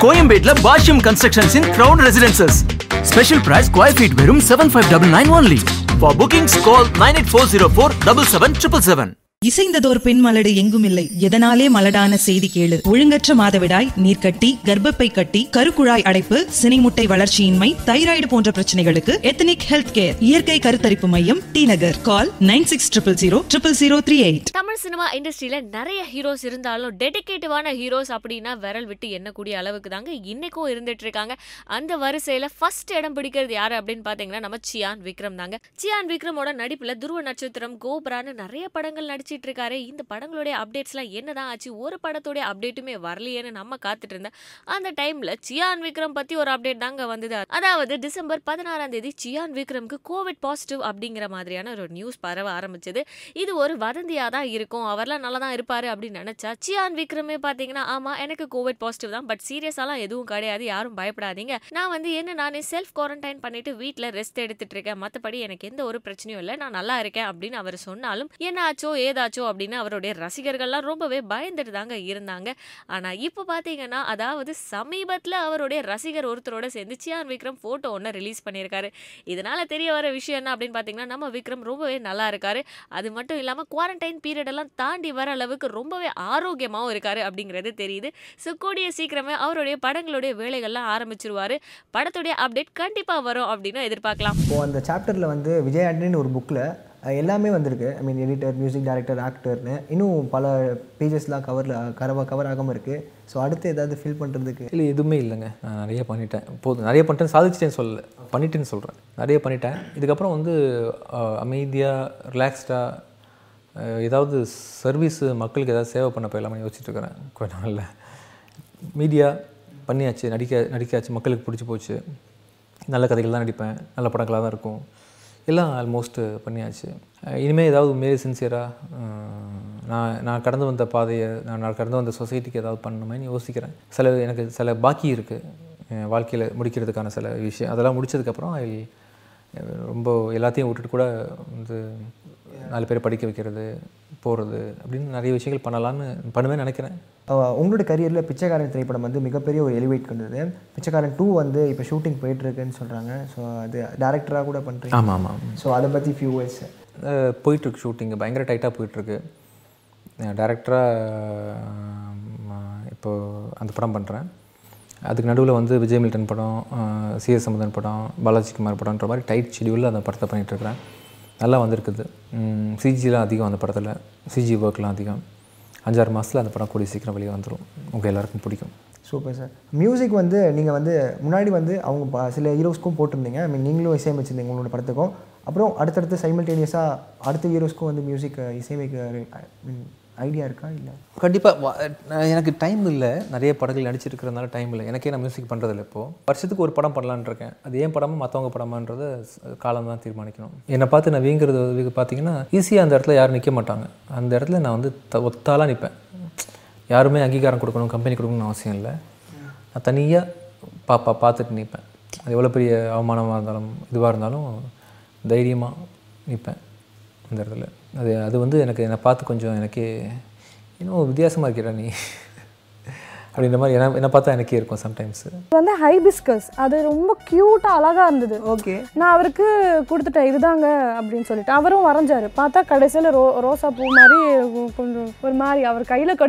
கோயம்பேட்ல Bashyam constructions in crown residences special price square feet வெறும் seven five double nine only for bookings call nine eight four zero four double seven triple seven இசைந்ததோர் பெண் மலடு எங்கும் இல்லை எதனாலே மலடான செய்தி கேளு. ஒழுங்கற்ற மாதவிடாய் நீர்க்கட்டி கர்ப்பப்பை கட்டி கருக்குழாய் அடைப்பு சினைமுட்டை வளர்ச்சியின்மை தைராய்டு போன்ற பிரச்சனைகளுக்கு எத்தனிக் ஹெல்த் கேர். இயற்கை கருத்தரிப்பு மையம் T Nagar. Call nine six triple zero triple zero three eight Tamil cinema இண்டஸ்ட்ரியில் நிறைய ஹீரோஸ் இருந்தாலும் டெடிக்கேட்டிவான ஹீரோஸ் அப்படின்னா விரல் விட்டு எண்ணக்கூடிய அளவுக்கு தாங்க இன்னைக்கும் இருந்துட்டு இருக்காங்க. அந்த வரிசையில் ஃபர்ஸ்ட் இடம் பிடிக்கிறது யார் அப்படின்னு பார்த்தீங்கன்னா நம்ம சியான் விக்ரம் தாங்க. சியான் விக்ரமோட நடிப்பில் துருவ நட்சத்திரம் கோபுரான்னு நிறைய படங்கள் நடிச்சிட்டு இருக்காரு. இந்த படங்களுடைய அப்டேட்ஸ்லாம் என்னதான் ஆச்சு ஒரு படத்துடைய அப்டேட்டுமே வரலையேன்னு நம்ம காத்துட்டு இருந்தேன் அந்த டைமில் சியான் விக்ரம் பற்றி ஒரு அப்டேட் தாங்க வந்தது. அதாவது டிசம்பர் பதினாறாம் தேதி சியான் விக்ரம்க்கு கோவிட் பாசிட்டிவ் அப்படிங்கிற மாதிரியான ஒரு நியூஸ் பரவ ஆரம்பிச்சது. இது ஒரு வதந்தியாக தான் இருக்கும் அவர்லாம் நல்லா தான் இருப்பார் அப்படின்னு நினச்சா சியான் விக்ரமே பார்த்தீங்கன்னா ஆமா எனக்கு கோவிட் பாசிட்டிவ் தான் பட் சீரியஸாலாம் எதுவும் கிடையாது யாரும் பயப்படாதீங்க. நான் வந்து என்ன நானே செல்ஃப் குவாரண்டைன் பண்ணிட்டு வீட்டில் ரெஸ்ட் எடுத்துட்டு இருக்கேன். மற்றபடி எனக்கு எந்த ஒரு பிரச்சனையும் இல்லை. நான் நல்லா இருக்கேன் அப்படின்னு அவர் சொன்னாலும் என்ன ஆச்சோ ஏதாச்சோ அப்படின்னு அவருடைய ரசிகர்கள்லாம் ரொம்பவே பயந்துட்டு தாங்க இருந்தாங்க. ஆனால் இப்போ பார்த்தீங்கன்னா அதாவது சமீபத்தில் அவருடைய ரசிகர் ஒருத்தரோட சேர்ந்து சியான் விக்ரம் ஃபோட்டோ ஒன்று ரிலீஸ் பண்ணியிருக்காரு. இதனால தெரிய வர விஷயம் என்ன அப்படின்னு பார்த்தீங்கன்னா நம்ம விக்ரம் ரொம்பவே நல்லா இருக்காரு. அது மட்டும் இல்லாமல் குவாரண்டைன் பீரியட் எல்லாம் தாண்டி வர அளவுக்கு ரொம்பவே ஆரோக்கியமாவும் இருக்காரு அப்படிங்கிறது தெரியுது. ஸோ கூடிய சீக்கிரமே அவருடைய படங்களுடைய வேலைகள்லாம் ஆரம்பிச்சிருவாரு. படத்துடைய அப்டேட் கண்டிப்பா வரும் அப்படின்னு எதிர்பார்க்கலாம். இப்போது அந்த சாப்டரில் வந்து விஜய் ஆண்டனின்னு ஒரு புக்கில் எல்லாமே வந்திருக்கு. I mean editor music director ஆக்டர்னு இன்னும் பல பேஜஸ்லாம் கவரில் கவர் கவர் ஆகாமல் இருக்குது ஸோ அடுத்து ஏதாவது ஃபில் பண்ணுறதுக்கு இல்லை எதுவுமே இல்லைங்க. நான் நிறைய பண்ணிட்டேன். போதும். நிறைய பண்ணிட்டேன் சாதிச்சிட்டேன்னு சொல்லல. பண்ணிட்டேன்னு சொல்கிறேன் நிறைய பண்ணிட்டேன். இதுக்கப்புறம் வந்து அமைதியாக ரிலாக்ஸ்டாக ஏதாவது சர்வீஸ் மக்களுக்கு ஏதாவது சேவை பண்ண போயிடலாமா யோசிச்சுட்ருக்கிறேன் கொஞ்ச நாளில். மீடியா பண்ணியாச்சு நடிக்க நடிக்காச்சு மக்களுக்கு பிடிச்சி போச்சு. நல்ல கதைகள் தான் நடிப்பேன் நல்ல படங்களாக தான் இருக்கும். எல்லாம் ஆல்மோஸ்ட் பண்ணியாச்சு. இனிமேல் ஏதாவது உண்மையிலே சின்சியராக நான் நான் கடந்து வந்த பாதையை நான் நான் கடந்து வந்த சொசைட்டிக்கு ஏதாவது பண்ணணுமேன்னு யோசிக்கிறேன். சில எனக்கு சில பாக்கி இருக்குது என் வாழ்க்கையில் முடிக்கிறதுக்கான சில விஷயம். அதெல்லாம் முடிச்சதுக்கப்புறம் ரொம்ப எல்லாத்தையும் விட்டுட்டு கூட வந்து நாலு பேரை படிக்க வைக்கிறது போகிறது அப்படின்னு நிறைய விஷயங்கள் பண்ணலான்னு பண்ணுவேன்னு நினைக்கிறேன். உங்களோட கரியரில் பிச்சைக்காரன் திரைப்படம் வந்து மிகப்பெரிய ஒரு எலிவேட் கொண்டது. பிச்சைக்காரன் டூ வந்து இப்போ ஷூட்டிங் போயிட்டுருக்குன்னு சொல்கிறாங்க ஸோ அது டேரக்டராக கூட பண்ணுறீங்க ஆமாம் ஆமாம் ஸோ அதை பற்றி ஃபியூ வேர்ட்ஸ் போயிட்டுருக்கு ஷூட்டிங் பயங்கர டைட்டாக போயிட்டுருக்கு. டேரக்டராக இப்போது அந்த படம் பண்ணுறேன் அதுக்கு நடுவில் வந்து விஜய் மில்டன் படம் சிஎஸ் சம்பந்தன் படம் பாலாஜி குமார் படம்ன்ற மாதிரி டைட் ஷெடியூலில் அந்த படத்தை பண்ணிகிட்ருக்கிறேன் நல்லா வந்திருக்குது. சிஜிலாம் அதிகம் அந்த படத்தில். சிஜி ஒர்க்லாம் அதிகம். அஞ்சாறு மாதத்தில் அந்த படம் கூடிய சீக்கிரம் வெளியே வந்துடும் உங்கள் எல்லாருக்கும் பிடிக்கும். Super sir. மியூசிக் வந்து நீங்கள் வந்து முன்னாடி வந்து அவங்க சில ஹீரோஸ்க்கும் போட்டிருந்தீங்க. ஐ மீன் நீங்களும் இசையமைச்சிருந்தீங்க உங்களோட படத்துக்கும். அப்புறம் அடுத்தடுத்து சைமல்டேனியஸாக அடுத்த ஹீரோஸ்க்கும் வந்து மியூசிக் இசையமைக்க ஐடியா இருக்கா? இல்லை. கண்டிப்பாக எனக்கு டைம் இல்லை. நிறைய படங்கள் நடிச்சிருக்கிறதுனால டைம் இல்லை. எனக்கே நான் மியூசிக் பண்ணுறதில்ல இப்போது வருஷத்துக்கு ஒரு படம் பண்ணலான்னு இருக்கேன். அது ஏன் படமா மற்றவங்க படமான்றது காலம் தான் தீர்மானிக்கணும். என்னை பார்த்து நான் வீங்கிறது பார்த்தீங்கன்னா ஈஸியாக அந்த இடத்துல யாரும் நிற்க மாட்டாங்க. அந்த இடத்துல நான் வந்து த ஒத்தாலாக நிற்பேன் யாருமே அங்கீகாரம் கொடுக்கணும் கம்பெனி கொடுக்கணும்னு அவசியம் இல்லை. நான் தனியாக பாப்பா பார்த்துட்டு நிற்பேன் அது எவ்வளோ பெரிய அவமானமாக இருந்தாலும் இதுவாக இருந்தாலும் தைரியமாக நிற்பேன் அந்த இடத்துல அது அது வந்து எனக்கு என்னை பார்த்து கொஞ்சம் எனக்கே இன்னும் வித்தியாசமாக இருக்கிறா நீ? அப்படின்ற மாதிரி என்ன என்னை பார்த்தா எனக்கே இருக்கும் சம்டைம்ஸ் வந்து ஹைபிஸ்கஸ் அது ரொம்ப க்யூட்டா அழகா இருந்தது. ஓகே. நான் அவருக்கு கொடுத்துட்டேன் இதுதாங்க அப்படின்னு சொல்லிட்டு. அவரும் வரைஞ்சாரு. பார்த்தா கடைசியில் ரோ ரோசா பூ மாதிரி கொஞ்சம் ஒரு மாதிரி அவர் கையில்